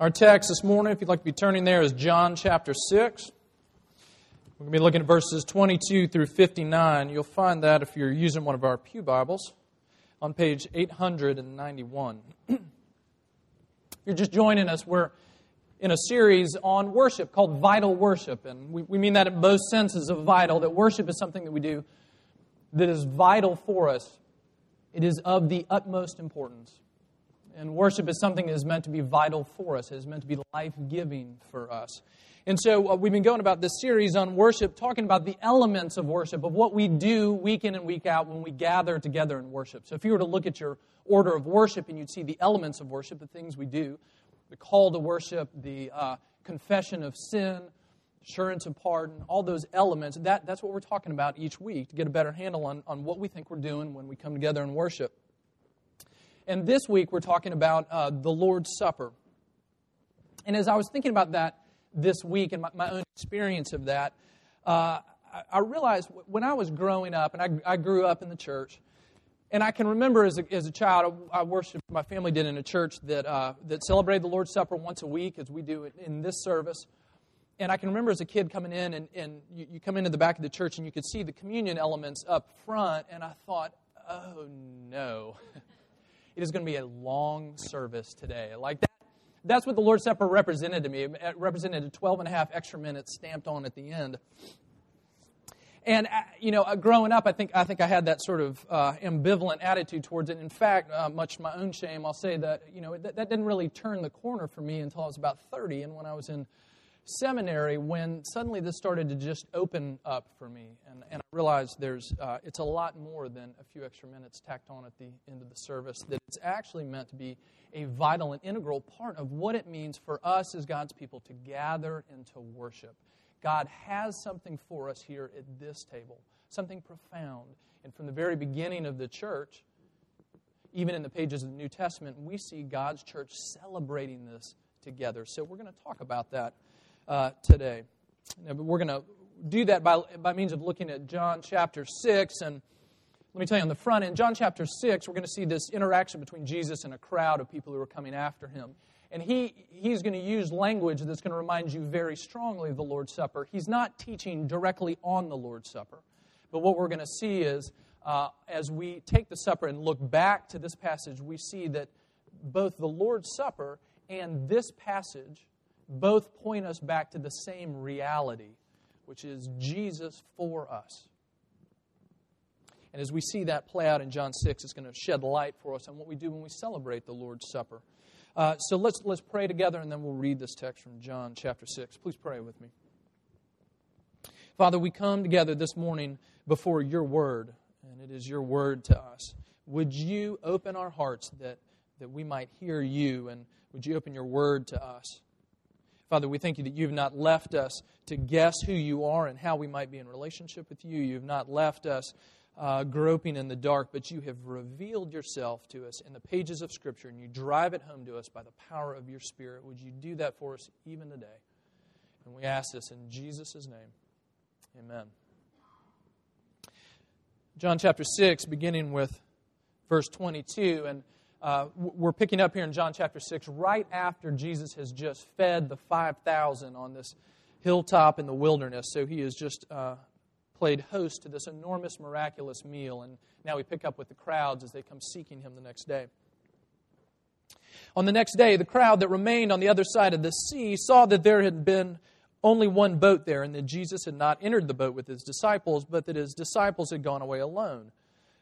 Our text this morning, if you'd like to be turning there, is John chapter 6. We're going to be looking at verses 22 through 59. You'll find that if you're using one of our Pew Bibles on page 891. if you're just joining us, we're in a series on worship called Vital Worship. And we, we mean that in both senses of vital, that worship is something that we do that is vital for us, it is of the utmost importance. And worship is something that is meant to be vital for us, it is meant to be life giving for us. And so uh, we've been going about this series on worship, talking about the elements of worship, of what we do week in and week out when we gather together in worship. So if you were to look at your order of worship and you'd see the elements of worship, the things we do, the call to worship, the uh, confession of sin, assurance of pardon, all those elements, that, that's what we're talking about each week to get a better handle on, on what we think we're doing when we come together in worship. And this week we're talking about uh, the Lord's Supper. And as I was thinking about that this week and my, my own experience of that, uh, I, I, realized when I was growing up, and I, I, grew up in the church, and I can remember as a, as a child, I worshiped, my family did in a church that, uh, that celebrated the Lord's Supper once a week, as we do in this service. And I can remember as a kid coming in, and, and you, you come into the back of the church, and you could see the communion elements up front, and I thought, oh no. It is going to be a long service today. Like that, that's what the Lord's Supper represented to me. It represented 12 and a half extra minutes stamped on at the end. And uh, you know, uh, growing up, I think I think I had that sort of uh, ambivalent attitude towards it. In fact, uh, much to my own shame, I'll say that you know that, that didn't really turn the corner for me until I was about 30, and when I was in seminary when suddenly this started to just open up for me. And, and I realized there's, uh, it's a lot more than a few extra minutes tacked on at the end of the service, that it's actually meant to be a vital and integral part of what it means for us as God's people to gather and to worship. God has something for us here at this table, something profound. And from the very beginning of the church, even in the pages of the New Testament, we see God's church celebrating this together. So we're going to talk about that uh, today. Now, we're going to do that by, by means of looking at John chapter 6. And let me tell you on the front end, John chapter 6, we're going to see this interaction between Jesus and a crowd of people who are coming after him. And he, he's going to use language that's going to remind you very strongly of the Lord's Supper. He's not teaching directly on the Lord's Supper. But what we're going to see is, uh, as we take the supper and look back to this passage, we see that both the Lord's Supper and this passage both point us back to the same reality, which is Jesus for us. And as we see that play out in John 6, it's going to shed light for us on what we do when we celebrate the Lord's Supper. Uh, so let's, let's pray together and then we'll read this text from John chapter 6. Please pray with me. Father, we come together this morning before your word, and it is your word to us. Would you open our hearts that, that we might hear you, and would you open your word to us? Father, we thank you that you've not left us to guess who you are and how we might be in relationship with you. You've not left us uh, groping in the dark, but you have revealed yourself to us in the pages of Scripture and you drive it home to us by the power of your Spirit. Would you do that for us even today? And we ask this in Jesus' name. Amen. John chapter 6, beginning with verse 22. And uh, we're picking up here in John chapter 6, right after Jesus has just fed the 5,000 on this hilltop in the wilderness. So he has just uh, played host to this enormous, miraculous meal. And now we pick up with the crowds as they come seeking him the next day. On the next day, the crowd that remained on the other side of the sea saw that there had been only one boat there, and that Jesus had not entered the boat with his disciples, but that his disciples had gone away alone.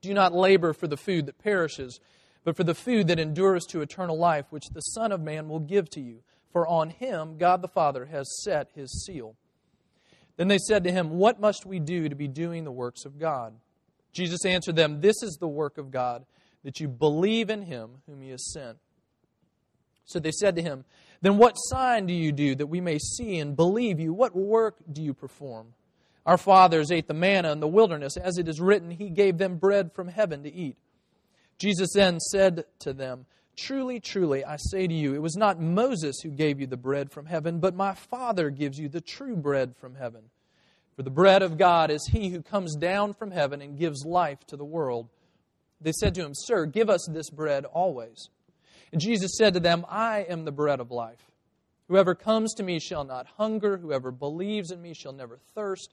Do not labor for the food that perishes, but for the food that endures to eternal life, which the Son of Man will give to you. For on him God the Father has set his seal. Then they said to him, What must we do to be doing the works of God? Jesus answered them, This is the work of God, that you believe in him whom he has sent. So they said to him, Then what sign do you do that we may see and believe you? What work do you perform? Our fathers ate the manna in the wilderness. As it is written, He gave them bread from heaven to eat. Jesus then said to them, Truly, truly, I say to you, it was not Moses who gave you the bread from heaven, but my Father gives you the true bread from heaven. For the bread of God is he who comes down from heaven and gives life to the world. They said to him, Sir, give us this bread always. And Jesus said to them, I am the bread of life. Whoever comes to me shall not hunger, whoever believes in me shall never thirst.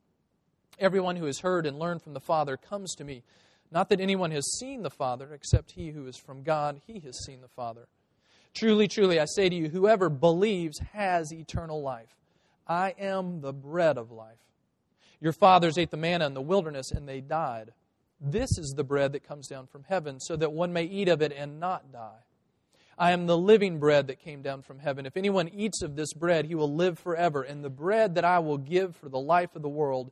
Everyone who has heard and learned from the Father comes to me. Not that anyone has seen the Father, except he who is from God, he has seen the Father. Truly, truly, I say to you, whoever believes has eternal life. I am the bread of life. Your fathers ate the manna in the wilderness, and they died. This is the bread that comes down from heaven, so that one may eat of it and not die. I am the living bread that came down from heaven. If anyone eats of this bread, he will live forever. And the bread that I will give for the life of the world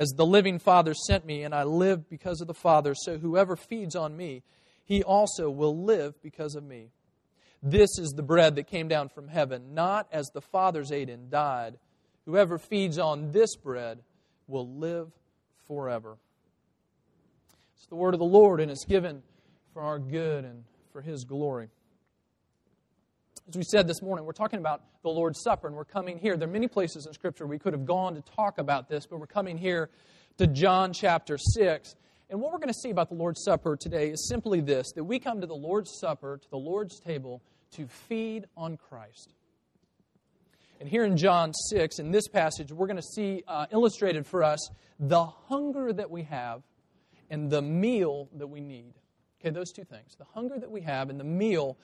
As the living Father sent me, and I live because of the Father, so whoever feeds on me, he also will live because of me. This is the bread that came down from heaven, not as the fathers ate and died. Whoever feeds on this bread will live forever. It's the word of the Lord, and it's given for our good and for His glory. As we said this morning, we're talking about the Lord's Supper, and we're coming here. There are many places in Scripture we could have gone to talk about this, but we're coming here to John chapter 6. And what we're going to see about the Lord's Supper today is simply this that we come to the Lord's Supper, to the Lord's table, to feed on Christ. And here in John 6, in this passage, we're going to see uh, illustrated for us the hunger that we have and the meal that we need. Okay, those two things the hunger that we have and the meal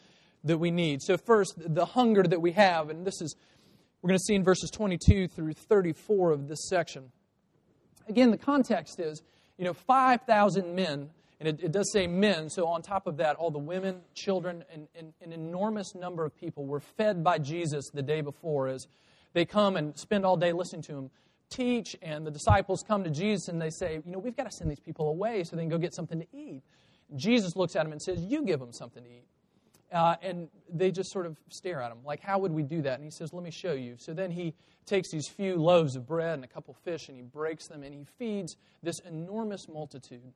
that we need. So, first, the hunger that we have, and this is, we're going to see in verses 22 through 34 of this section. Again, the context is you know, 5,000 men, and it, it, does say men, so on top of that, all the women, children, and, and, an enormous number of people were fed by Jesus the day before as they come and spend all day listening to him teach, and the disciples come to Jesus and they say, You know, we've got to send these people away so they can go get something to eat. Jesus looks at them and says, You give them something to eat. Uh, and they just sort of stare at him, like, How would we do that? And he says, Let me show you. So then he takes these few loaves of bread and a couple fish and he breaks them and he feeds this enormous multitude.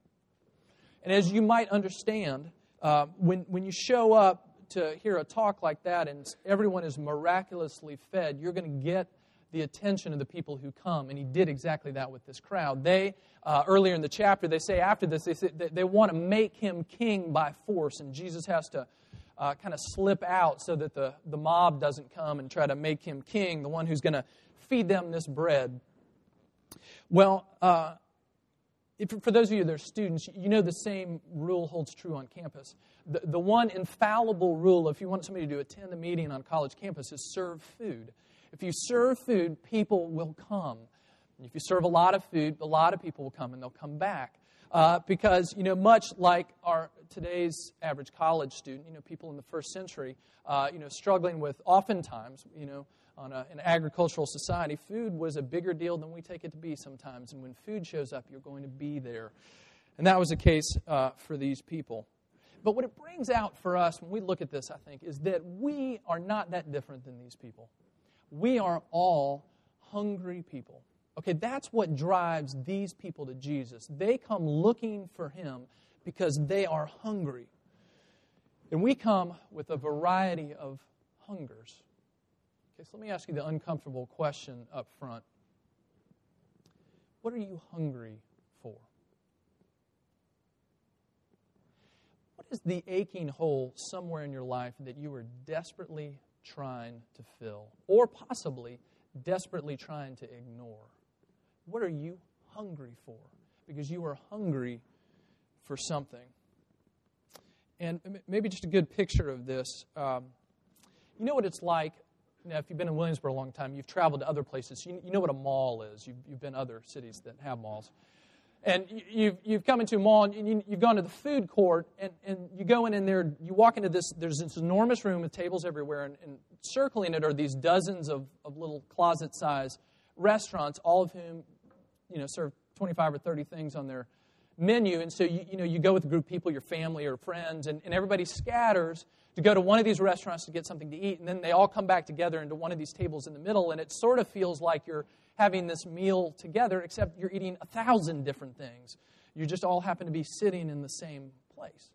And as you might understand, uh, when, when you show up to hear a talk like that and everyone is miraculously fed, you're going to get the attention of the people who come. And he did exactly that with this crowd. They, uh, earlier in the chapter, they say after this, they, say, they, they want to make him king by force, and Jesus has to uh, kind of slip out so that the, the mob doesn't come and try to make him king, the one who's going to feed them this bread. Well, uh, if, for those of you that are students, you know the same rule holds true on campus. The, the one infallible rule, if you want somebody to attend a meeting on college campus, is serve food. If you serve food, people will come. If you serve a lot of food, a lot of people will come and they'll come back. Uh, because, you know, much like our today's average college student, you know, people in the first century, uh, you know, struggling with oftentimes, you know, on a, an agricultural society, food was a bigger deal than we take it to be sometimes. And when food shows up, you're going to be there. And that was the case uh, for these people. But what it brings out for us when we look at this, I think, is that we are not that different than these people. We are all hungry people. Okay, that's what drives these people to Jesus. They come looking for him because they are hungry. And we come with a variety of hungers. Okay, so let me ask you the uncomfortable question up front. What are you hungry for? What is the aching hole somewhere in your life that you are desperately trying to fill, or possibly desperately trying to ignore? What are you hungry for? Because you are hungry for something. And maybe just a good picture of this. Um, you know what it's like now, if you've been in Williamsburg a long time, you've traveled to other places. You, you know what a mall is. You've, you've been other cities that have malls. And you've, you've come into a mall and you, have gone to the food court and, and you go in and there, you walk into this, there's this enormous room with tables everywhere and, and circling it are these dozens of, of little closet size restaurants, all of whom, you know, serve 25 or 30 things on their menu. And so, you, you know, you go with a group of people, your family or friends, and, and everybody scatters to go to one of these restaurants to get something to eat, and then they all come back together into one of these tables in the middle, and it sort of feels like you're having this meal together, except you're eating a thousand different things. You just all happen to be sitting in the same place.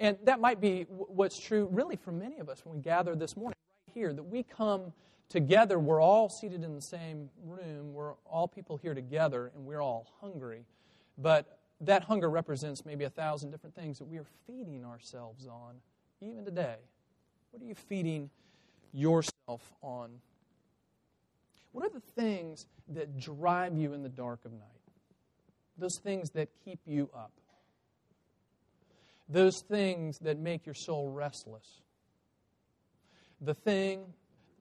And that might be what's true really for many of us when we gather this morning right here, that we come together, we're all seated in the same room, we're all people here together, and we're all hungry. But that hunger represents maybe a thousand different things that we are feeding ourselves on even today? What are you feeding yourself on? What are the things that drive you in the dark of night? Those things that keep you up. Those things that make your soul restless. The thing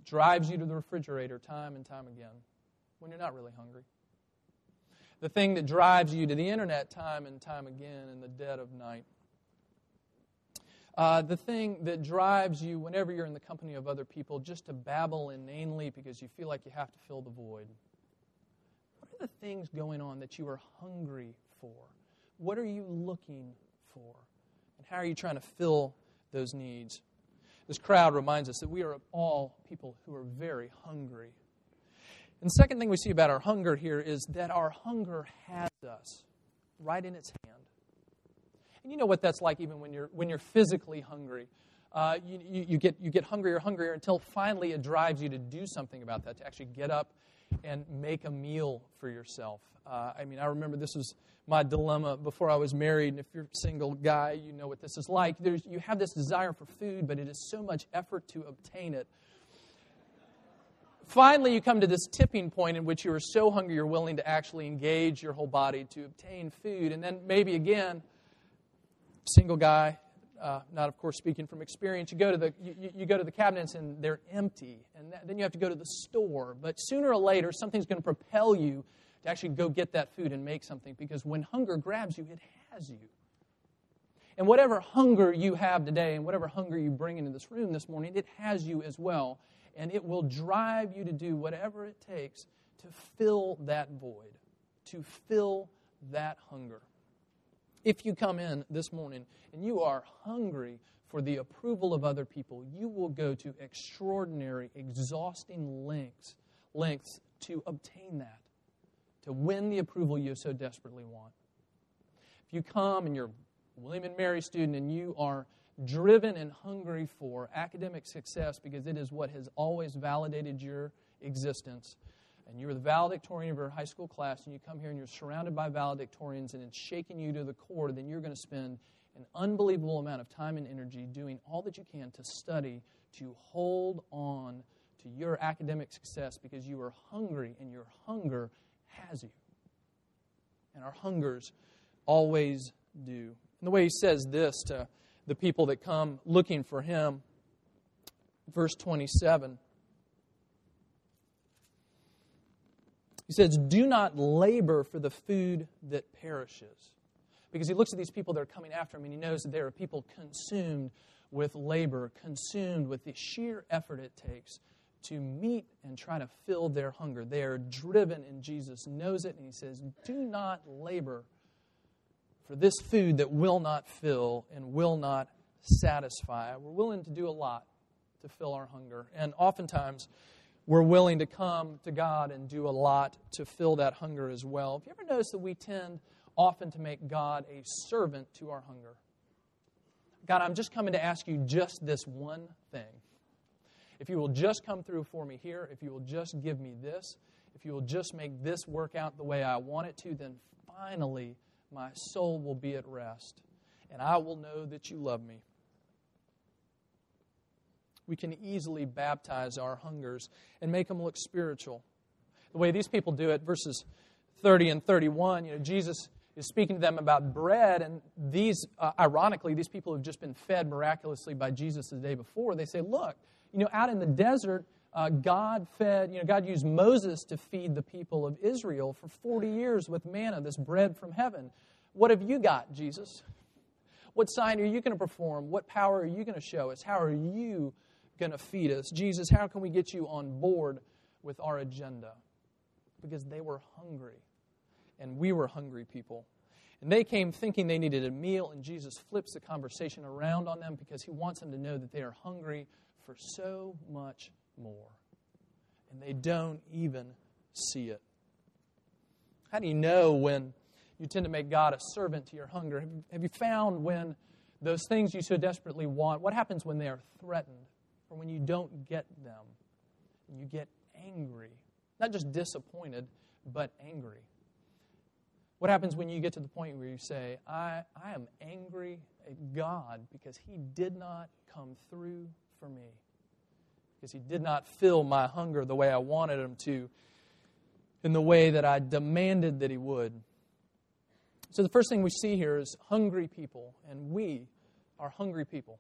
drives you to the refrigerator time and time again when you're not really hungry. The thing that drives you to the internet time and time again in the dead of night. Uh, the thing that drives you whenever you're in the company of other people just to babble inanely because you feel like you have to fill the void. What are the things going on that you are hungry for? What are you looking for? And how are you trying to fill those needs? This crowd reminds us that we are all people who are very hungry. And the second thing we see about our hunger here is that our hunger has us right in its hand. And you know what that's like even when you're, when you're physically hungry. Uh, you, you, you, get, you get hungrier, and hungrier until finally it drives you to do something about that, to actually get up and make a meal for yourself. Uh, I mean, I remember this was my dilemma before I was married. And if you're a single guy, you know what this is like. There's, you have this desire for food, but it is so much effort to obtain it. Finally, you come to this tipping point in which you are so hungry you're willing to actually engage your whole body to obtain food. And then maybe again, single guy, uh, not of course speaking from experience, you go to the you, you go to the cabinets and they're empty, and that, then you have to go to the store. But sooner or later, something's going to propel you to actually go get that food and make something because when hunger grabs you, it has you. And whatever hunger you have today, and whatever hunger you bring into this room this morning, it has you as well, and it will drive you to do whatever it takes to fill that void, to fill that hunger. If you come in this morning and you are hungry for the approval of other people, you will go to extraordinary, exhausting lengths, lengths to obtain that, to win the approval you so desperately want. If you come and you're a William and Mary student and you are driven and hungry for academic success because it is what has always validated your existence, and you're the valedictorian of your high school class, and you come here and you're surrounded by valedictorians, and it's shaking you to the core, then you're going to spend an unbelievable amount of time and energy doing all that you can to study, to hold on to your academic success because you are hungry, and your hunger has you. And our hungers always do. And the way he says this to the people that come looking for him, verse 27. He says, Do not labor for the food that perishes. Because he looks at these people that are coming after him and he knows that there are people consumed with labor, consumed with the sheer effort it takes to meet and try to fill their hunger. They are driven, and Jesus knows it, and he says, Do not labor for this food that will not fill and will not satisfy. We're willing to do a lot to fill our hunger. And oftentimes, we're willing to come to God and do a lot to fill that hunger as well. Have you ever noticed that we tend often to make God a servant to our hunger? God, I'm just coming to ask you just this one thing. If you will just come through for me here, if you will just give me this, if you will just make this work out the way I want it to, then finally my soul will be at rest and I will know that you love me. We can easily baptize our hungers and make them look spiritual. The way these people do it, verses 30 and 31, you know, Jesus is speaking to them about bread, and these, uh, ironically, these people have just been fed miraculously by Jesus the day before. They say, Look, you know, out in the desert, uh, God fed, you know, God used Moses to feed the people of Israel for 40 years with manna, this bread from heaven. What have you got, Jesus? What sign are you going to perform? What power are you going to show us? How are you going to feed us? Jesus, how can we get you on board with our agenda? Because they were hungry and we were hungry people. And they came thinking they needed a meal, and Jesus flips the conversation around on them because he wants them to know that they are hungry for so much more. And they don't even see it. How do you know when you tend to make God a servant to your hunger? Have you found when those things you so desperately want, what happens when they are threatened or when you don't get them? You get angry. Not just disappointed, but angry. What happens when you get to the point where you say, I, I am angry at God because He did not come through for me? Because He did not fill my hunger the way I wanted Him to, in the way that I demanded that He would. So the first thing we see here is hungry people, and we are hungry people.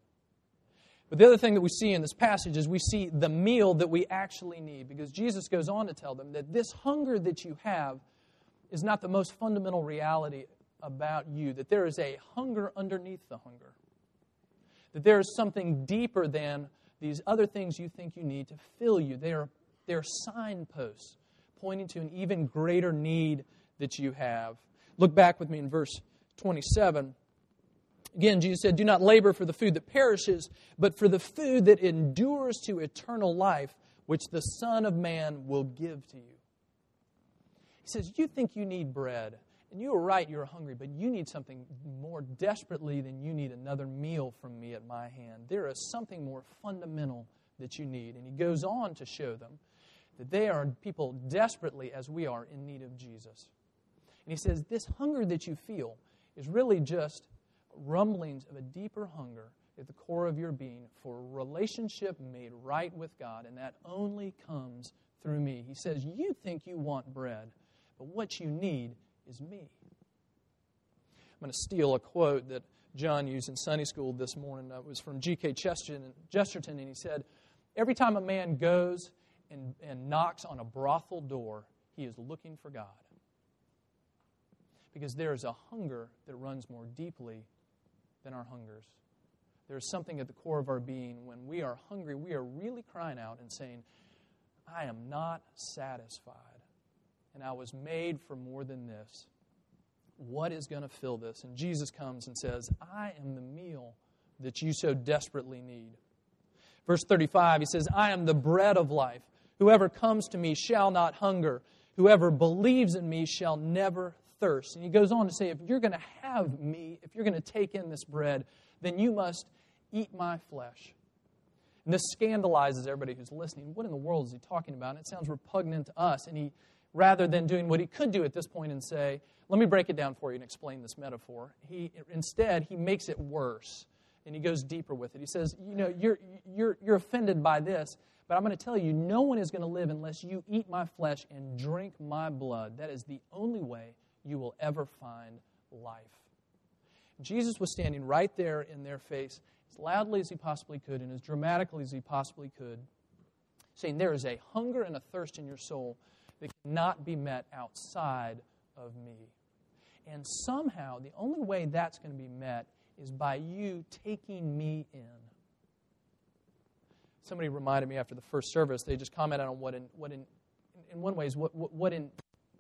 But the other thing that we see in this passage is we see the meal that we actually need, because Jesus goes on to tell them that this hunger that you have is not the most fundamental reality about you, that there is a hunger underneath the hunger, that there is something deeper than these other things you think you need to fill you. They are, they are signposts pointing to an even greater need that you have. Look back with me in verse 27. Again, Jesus said, Do not labor for the food that perishes, but for the food that endures to eternal life, which the Son of Man will give to you. He says, You think you need bread, and you are right, you're hungry, but you need something more desperately than you need another meal from me at my hand. There is something more fundamental that you need. And he goes on to show them that they are people desperately, as we are, in need of Jesus. And he says, This hunger that you feel is really just rumblings of a deeper hunger at the core of your being for a relationship made right with God, and that only comes through me. He says, You think you want bread, but what you need is me. I'm going to steal a quote that John used in Sunday school this morning. It was from G.K. Chesterton, and he said, Every time a man goes and, and knocks on a brothel door, he is looking for God. Because there is a hunger that runs more deeply than our hungers. There is something at the core of our being. When we are hungry, we are really crying out and saying, I am not satisfied and I was made for more than this. What is going to fill this? And Jesus comes and says, I am the meal that you so desperately need. Verse 35, he says, I am the bread of life. Whoever comes to me shall not hunger. Whoever believes in me shall never thirst. And he goes on to say, if you're going to have me, if you're going to take in this bread, then you must eat my flesh. And this scandalizes everybody who's listening. What in the world is he talking about? And it sounds repugnant to us. And he rather than doing what he could do at this point and say, let me break it down for you and explain this metaphor. He, instead, he makes it worse and he goes deeper with it. He says, You know, you're, you're, you're offended by this, but I'm going to tell you, no one is going to live unless you eat my flesh and drink my blood. That is the only way you will ever find life. Jesus was standing right there in their face, as loudly as he possibly could and as dramatically as he possibly could, saying, There is a hunger and a thirst in your soul that cannot be met outside of me. And somehow, the only way that's going to be met is by you taking me in. somebody reminded me after the first service, they just commented on what, in, what in, in one way, is what, what, what an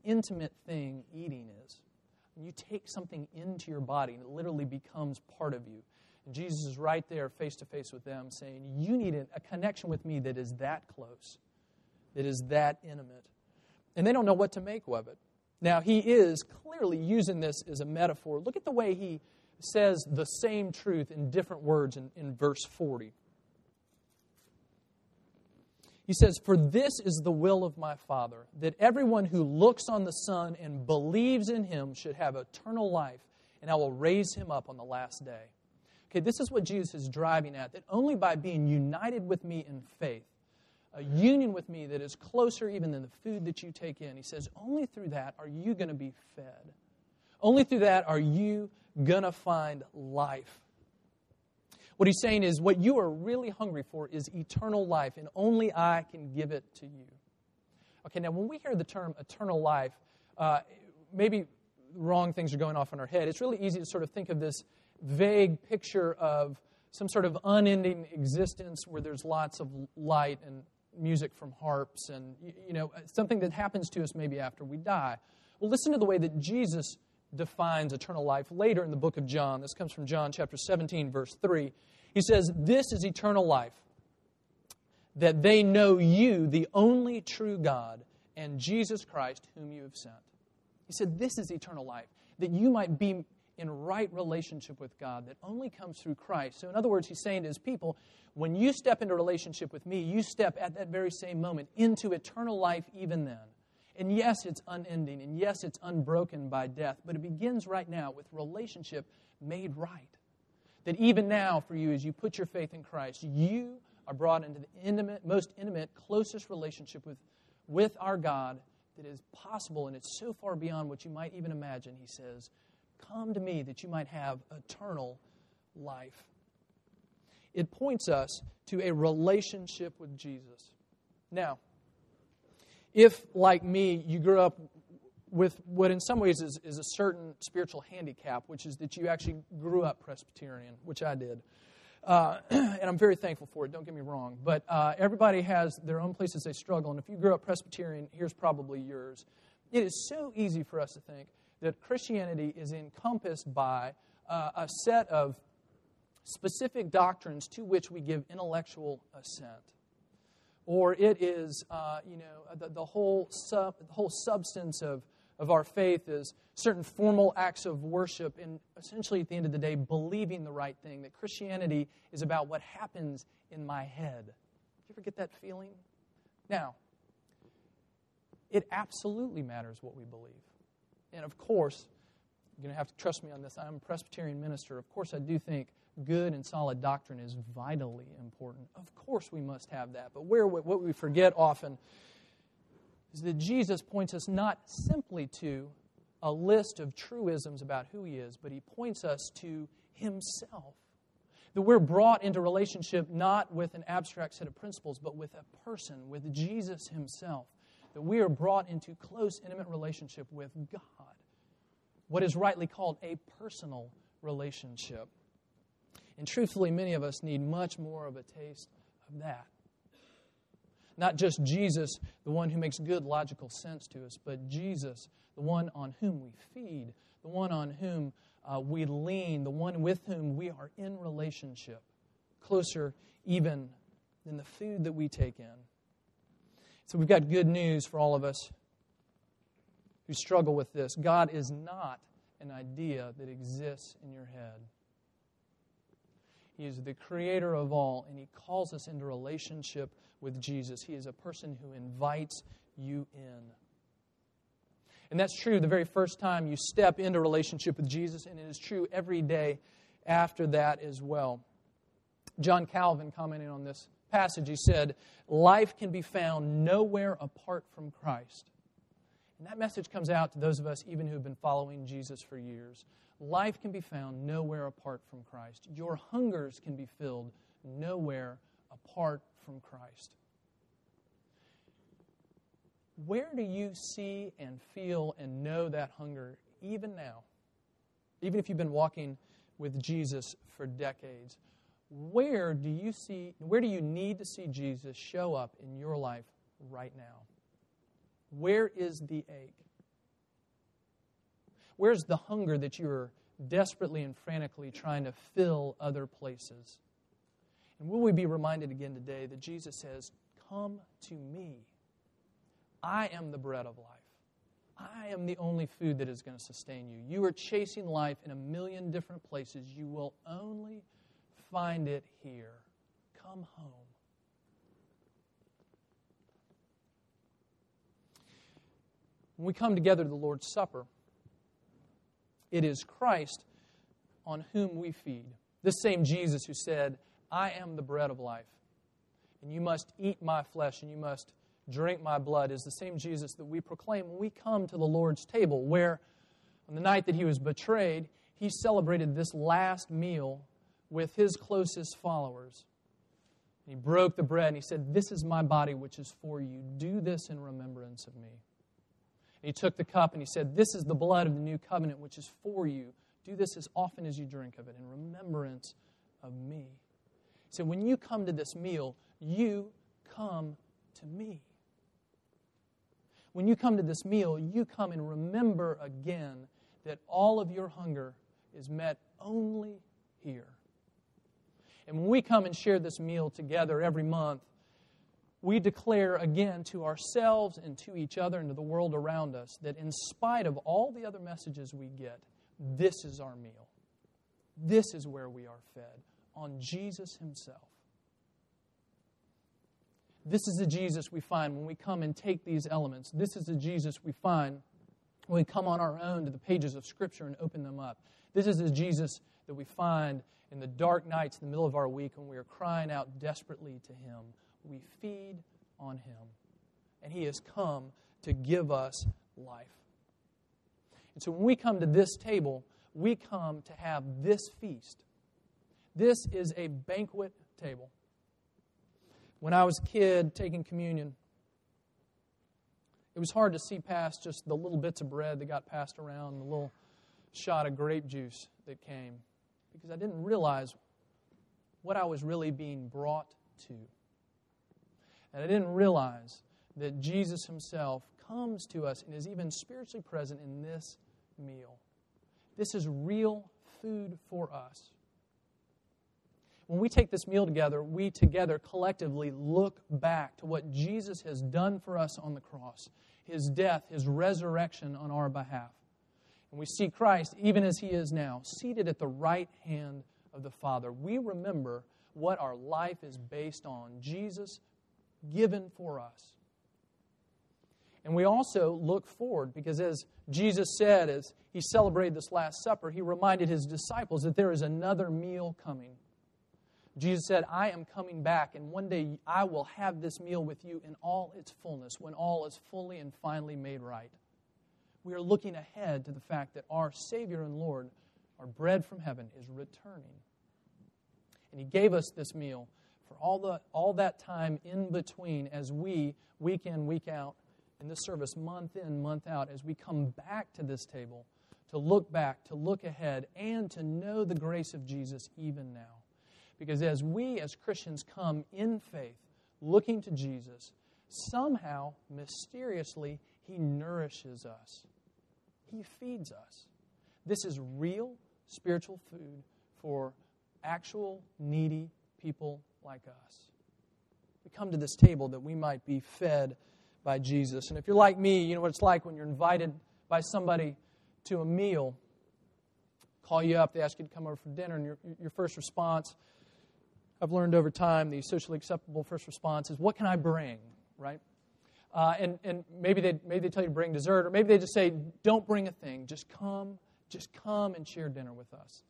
intimate thing eating is. You take something into your body and it literally becomes part of you. And Jesus is right there face to face with them saying, You need a, a connection with me that is that close, that is that intimate. And they don't know what to make of it. Now, he is clearly using this as a metaphor. Look at the way he says the same truth in different words in, in verse 40. He says, For this is the will of my Father, that everyone who looks on the Son and believes in him should have eternal life, and I will raise him up on the last day. Okay, this is what Jesus is driving at, that only by being united with me in faith, a union with me that is closer even than the food that you take in, he says, only through that are you going to be fed. Only through that are you going to find life. What he's saying is, what you are really hungry for is eternal life, and only I can give it to you. Okay, now when we hear the term eternal life, uh, maybe wrong things are going off in our head. It's really easy to sort of think of this vague picture of some sort of unending existence where there's lots of light and music from harps and you know something that happens to us maybe after we die. Well, listen to the way that Jesus defines eternal life later in the book of John. This comes from John chapter 17, verse 3. He says, This is eternal life, that they know you, the only true God, and Jesus Christ, whom you have sent. He said, This is eternal life, that you might be in right relationship with God that only comes through Christ. So, in other words, he's saying to his people, when you step into relationship with me, you step at that very same moment into eternal life, even then. And yes, it's unending, and yes, it's unbroken by death, but it begins right now with relationship made right. That even now, for you, as you put your faith in Christ, you are brought into the intimate, most intimate, closest relationship with, with our God that is possible, and it's so far beyond what you might even imagine, he says. Come to me that you might have eternal life. It points us to a relationship with Jesus. Now, if, like me, you grew up with what in some ways is, is a certain spiritual handicap, which is that you actually grew up Presbyterian, which I did. Uh, and I'm very thankful for it, don't get me wrong. But uh, everybody has their own places they struggle. And if you grew up Presbyterian, here's probably yours. It is so easy for us to think that Christianity is encompassed by uh, a set of specific doctrines to which we give intellectual assent or it is, uh, you know, the, the, whole sub, the whole substance of, of our faith is certain formal acts of worship and essentially at the end of the day believing the right thing that christianity is about what happens in my head. Did you ever get that feeling? Now it absolutely matters what we believe. And of course you're going to have to trust me on this i'm a presbyterian minister of course i do think good and solid doctrine is vitally important. Of course, we must have that. But where what we forget often is that Jesus points us not simply to a list of truisms about who he is, but he points us to himself. That we're brought into relationship not with an abstract set of principles, but with a person, with Jesus himself. That we are brought into close, intimate relationship with God. What is rightly called a personal relationship. And truthfully, many of us need much more of a taste of that. Not just Jesus, the one who makes good logical sense to us, but Jesus, the one on whom we feed, the one on whom uh, we lean, the one with whom we are in relationship, closer even than the food that we take in. So we've got good news for all of us who struggle with this. God is not an idea that exists in your head. He is the creator of all, and He calls us into relationship with Jesus. He is a person who invites you in. And that's true the very first time you step into relationship with Jesus, and it is true every day after that as well. John Calvin, commenting on this passage, he said, Life can be found nowhere apart from Christ. And that message comes out to those of us even who have been following Jesus for years. Life can be found nowhere apart from Christ. Your hungers can be filled nowhere apart from Christ. Where do you see and feel and know that hunger even now? Even if you've been walking with Jesus for decades, where do you see where do you need to see Jesus show up in your life right now? Where is the ache? Where's the hunger that you're desperately and frantically trying to fill other places? And will we be reminded again today that Jesus says, Come to me. I am the bread of life. I am the only food that is going to sustain you. You are chasing life in a million different places. You will only find it here. Come home. When we come together to the Lord's Supper, it is Christ on whom we feed. This same Jesus who said, I am the bread of life, and you must eat my flesh, and you must drink my blood, is the same Jesus that we proclaim when we come to the Lord's table, where on the night that he was betrayed, he celebrated this last meal with his closest followers. He broke the bread and he said, This is my body, which is for you. Do this in remembrance of me. And he took the cup and he said, This is the blood of the new covenant, which is for you. Do this as often as you drink of it in remembrance of me. He said, When you come to this meal, you come to me. When you come to this meal, you come and remember again that all of your hunger is met only here. And when we come and share this meal together every month, we declare again to ourselves and to each other and to the world around us that in spite of all the other messages we get, this is our meal. This is where we are fed on Jesus Himself. This is the Jesus we find when we come and take these elements. This is the Jesus we find when we come on our own to the pages of Scripture and open them up. This is the Jesus that we find in the dark nights in the middle of our week when we are crying out desperately to Him. We feed on Him. And He has come to give us life. And so when we come to this table, we come to have this feast. This is a banquet table. When I was a kid taking communion, it was hard to see past just the little bits of bread that got passed around, the little shot of grape juice that came, because I didn't realize what I was really being brought to. And I didn't realize that Jesus himself comes to us and is even spiritually present in this meal. This is real food for us when we take this meal together, we together collectively look back to what Jesus has done for us on the cross his death, his resurrection on our behalf. And we see Christ, even as he is now, seated at the right hand of the Father. We remember what our life is based on Jesus given for us. And we also look forward because, as Jesus said, as he celebrated this Last Supper, he reminded his disciples that there is another meal coming. Jesus said, I am coming back, and one day I will have this meal with you in all its fullness, when all is fully and finally made right. We are looking ahead to the fact that our Savior and Lord, our bread from heaven, is returning. And He gave us this meal for all, the, all that time in between as we, week in, week out, in this service, month in, month out, as we come back to this table to look back, to look ahead, and to know the grace of Jesus even now. Because as we as Christians come in faith, looking to Jesus, somehow, mysteriously, He nourishes us, He feeds us. This is real spiritual food for actual needy people like us. We come to this table that we might be fed by Jesus. And if you're like me, you know what it's like when you're invited by somebody to a meal, call you up, they ask you to come over for dinner, and your, your first response I've learned over time the socially acceptable first response is, What can I bring? Right? Uh, and and maybe, they, maybe they tell you to bring dessert, or maybe they just say, Don't bring a thing. Just come, just come and share dinner with us.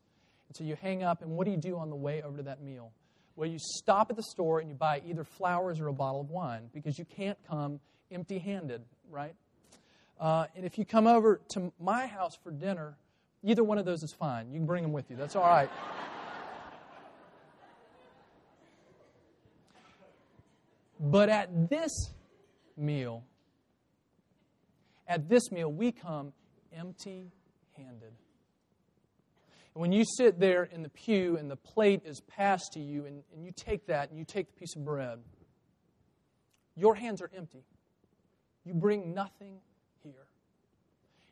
And so you hang up, and what do you do on the way over to that meal? Well, you stop at the store and you buy either flowers or a bottle of wine because you can't come empty handed, right? Uh, and if you come over to my house for dinner, either one of those is fine. You can bring them with you. That's all right. But at this meal, at this meal, we come empty handed. And when you sit there in the pew and the plate is passed to you, and, and you take that and you take the piece of bread, your hands are empty. You bring nothing here.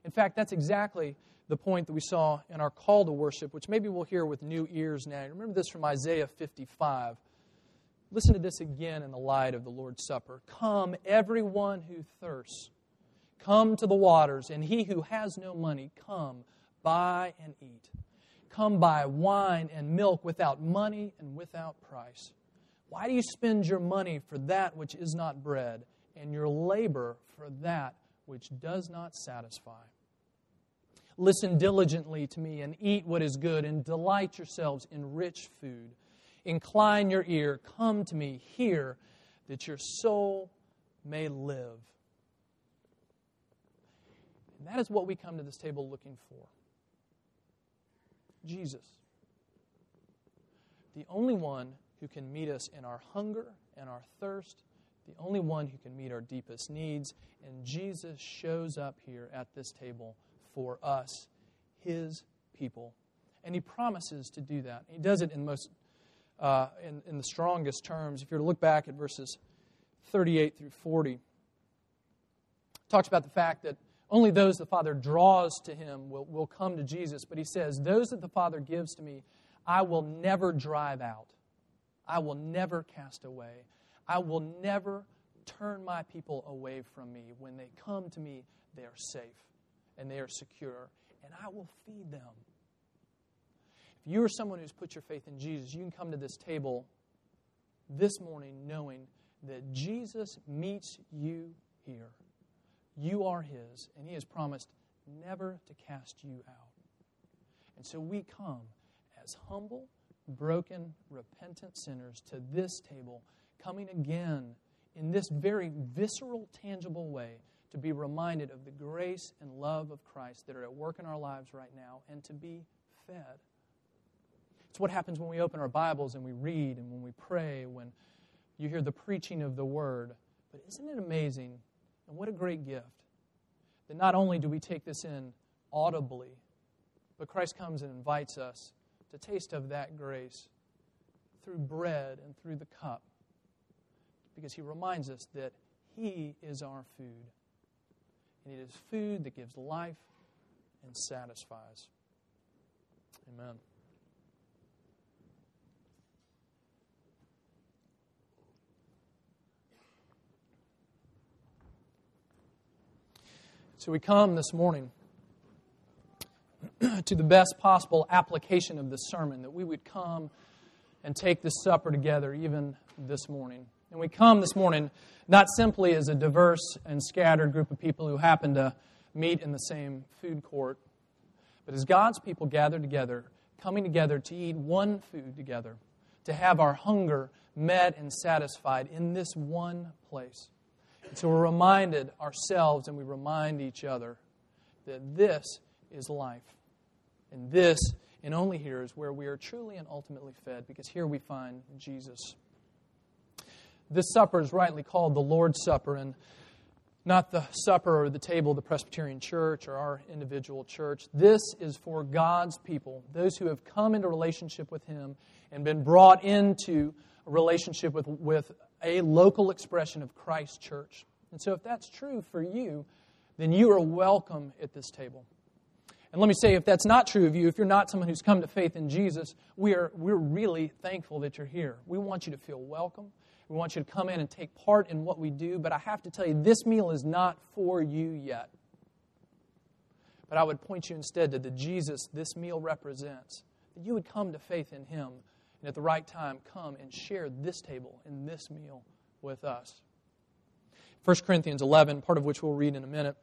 In fact, that's exactly the point that we saw in our call to worship, which maybe we'll hear with new ears now. Remember this from Isaiah 55. Listen to this again in the light of the Lord's Supper. Come, everyone who thirsts, come to the waters, and he who has no money, come, buy and eat. Come by wine and milk without money and without price. Why do you spend your money for that which is not bread, and your labor for that which does not satisfy? Listen diligently to me and eat what is good, and delight yourselves in rich food Incline your ear, come to me, hear, that your soul may live. And that is what we come to this table looking for Jesus. The only one who can meet us in our hunger and our thirst, the only one who can meet our deepest needs. And Jesus shows up here at this table for us, his people. And he promises to do that. He does it in the most uh, in, in the strongest terms. If you were to look back at verses 38 through 40, talks about the fact that only those the Father draws to him will, will come to Jesus. But he says, Those that the Father gives to me, I will never drive out. I will never cast away. I will never turn my people away from me. When they come to me, they are safe and they are secure, and I will feed them. If you are someone who's put your faith in Jesus, you can come to this table this morning knowing that Jesus meets you here. You are His, and He has promised never to cast you out. And so we come as humble, broken, repentant sinners to this table, coming again in this very visceral, tangible way to be reminded of the grace and love of Christ that are at work in our lives right now and to be fed. It's what happens when we open our Bibles and we read and when we pray, when you hear the preaching of the Word. But isn't it amazing? And what a great gift that not only do we take this in audibly, but Christ comes and invites us to taste of that grace through bread and through the cup because he reminds us that he is our food. And it is food that gives life and satisfies. Amen. So we come this morning to the best possible application of this sermon, that we would come and take this supper together even this morning. And we come this morning not simply as a diverse and scattered group of people who happen to meet in the same food court, but as God's people gathered together, coming together to eat one food together, to have our hunger met and satisfied in this one place. And so we're reminded ourselves and we remind each other that this is life. And this, and only here, is where we are truly and ultimately fed, because here we find Jesus. This supper is rightly called the Lord's Supper, and not the supper or the table of the Presbyterian Church or our individual church. This is for God's people, those who have come into relationship with Him and been brought into a relationship with, with a local expression of Christ's church. And so, if that's true for you, then you are welcome at this table. And let me say, if that's not true of you, if you're not someone who's come to faith in Jesus, we are, we're really thankful that you're here. We want you to feel welcome. We want you to come in and take part in what we do. But I have to tell you, this meal is not for you yet. But I would point you instead to the Jesus this meal represents. That you would come to faith in Him and at the right time come and share this table and this meal with us. 1 Corinthians 11, part of which we'll read in a minute,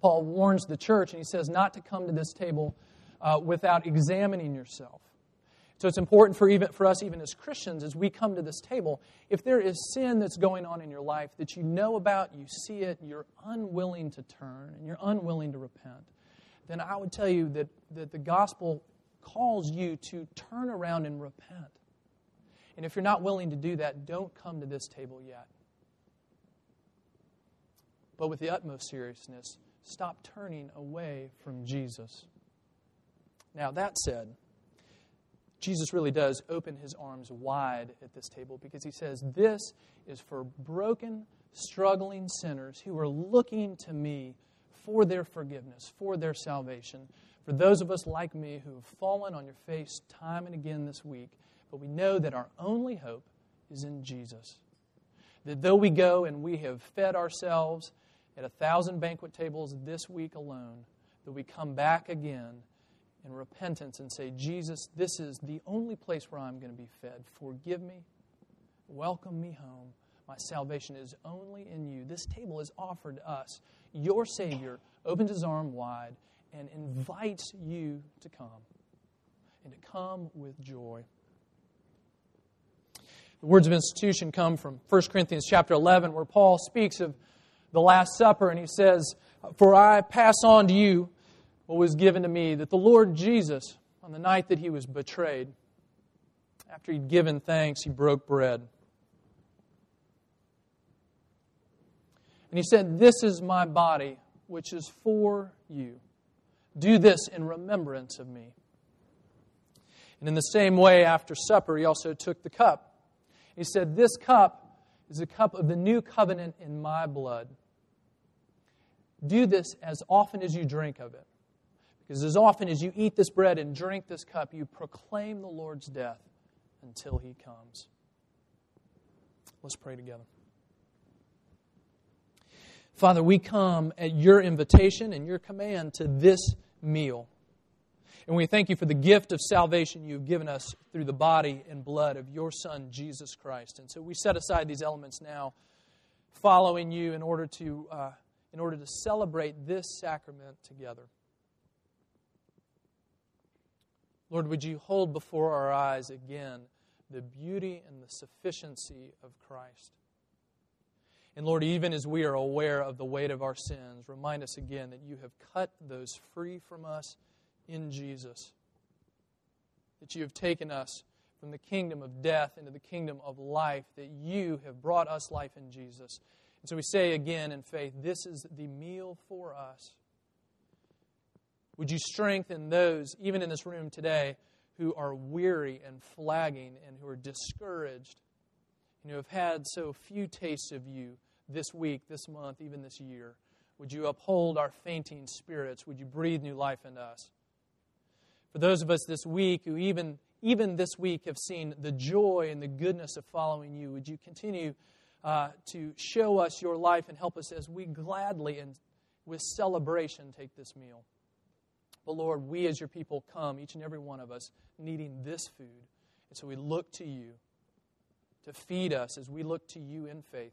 Paul warns the church and he says not to come to this table uh, without examining yourself. So it's important for, even, for us, even as Christians, as we come to this table, if there is sin that's going on in your life that you know about, you see it, you're unwilling to turn, and you're unwilling to repent, then I would tell you that, that the gospel calls you to turn around and repent. And if you're not willing to do that, don't come to this table yet. But with the utmost seriousness, stop turning away from Jesus. Now, that said, Jesus really does open his arms wide at this table because he says, This is for broken, struggling sinners who are looking to me for their forgiveness, for their salvation. For those of us like me who have fallen on your face time and again this week, but we know that our only hope is in Jesus. That though we go and we have fed ourselves at a thousand banquet tables this week alone, that we come back again in repentance and say, Jesus, this is the only place where I'm going to be fed. Forgive me. Welcome me home. My salvation is only in you. This table is offered us. Your Savior opens his arm wide and invites you to come and to come with joy. The words of institution come from 1 Corinthians chapter 11, where Paul speaks of the Last Supper, and he says, For I pass on to you what was given to me, that the Lord Jesus, on the night that he was betrayed, after he'd given thanks, he broke bread. And he said, This is my body, which is for you. Do this in remembrance of me. And in the same way, after supper, he also took the cup. He said, This cup is a cup of the new covenant in my blood. Do this as often as you drink of it. Because as often as you eat this bread and drink this cup, you proclaim the Lord's death until he comes. Let's pray together. Father, we come at your invitation and your command to this meal. And we thank you for the gift of salvation you've given us through the body and blood of your Son, Jesus Christ. And so we set aside these elements now, following you in order to, uh, in order to celebrate this sacrament together. Lord, would you hold before our eyes again the beauty and the sufficiency of Christ? And Lord, even as we are aware of the weight of our sins, remind us again that you have cut those free from us in Jesus. That you have taken us from the kingdom of death into the kingdom of life, that you have brought us life in Jesus. And so we say again in faith, this is the meal for us. Would you strengthen those, even in this room today, who are weary and flagging and who are discouraged and who have had so few tastes of you this week, this month, even this year? Would you uphold our fainting spirits? Would you breathe new life into us? For those of us this week who even, even this week have seen the joy and the goodness of following you, would you continue uh, to show us your life and help us as we gladly and with celebration take this meal? But Lord, we as your people come, each and every one of us, needing this food. And so we look to you to feed us as we look to you in faith.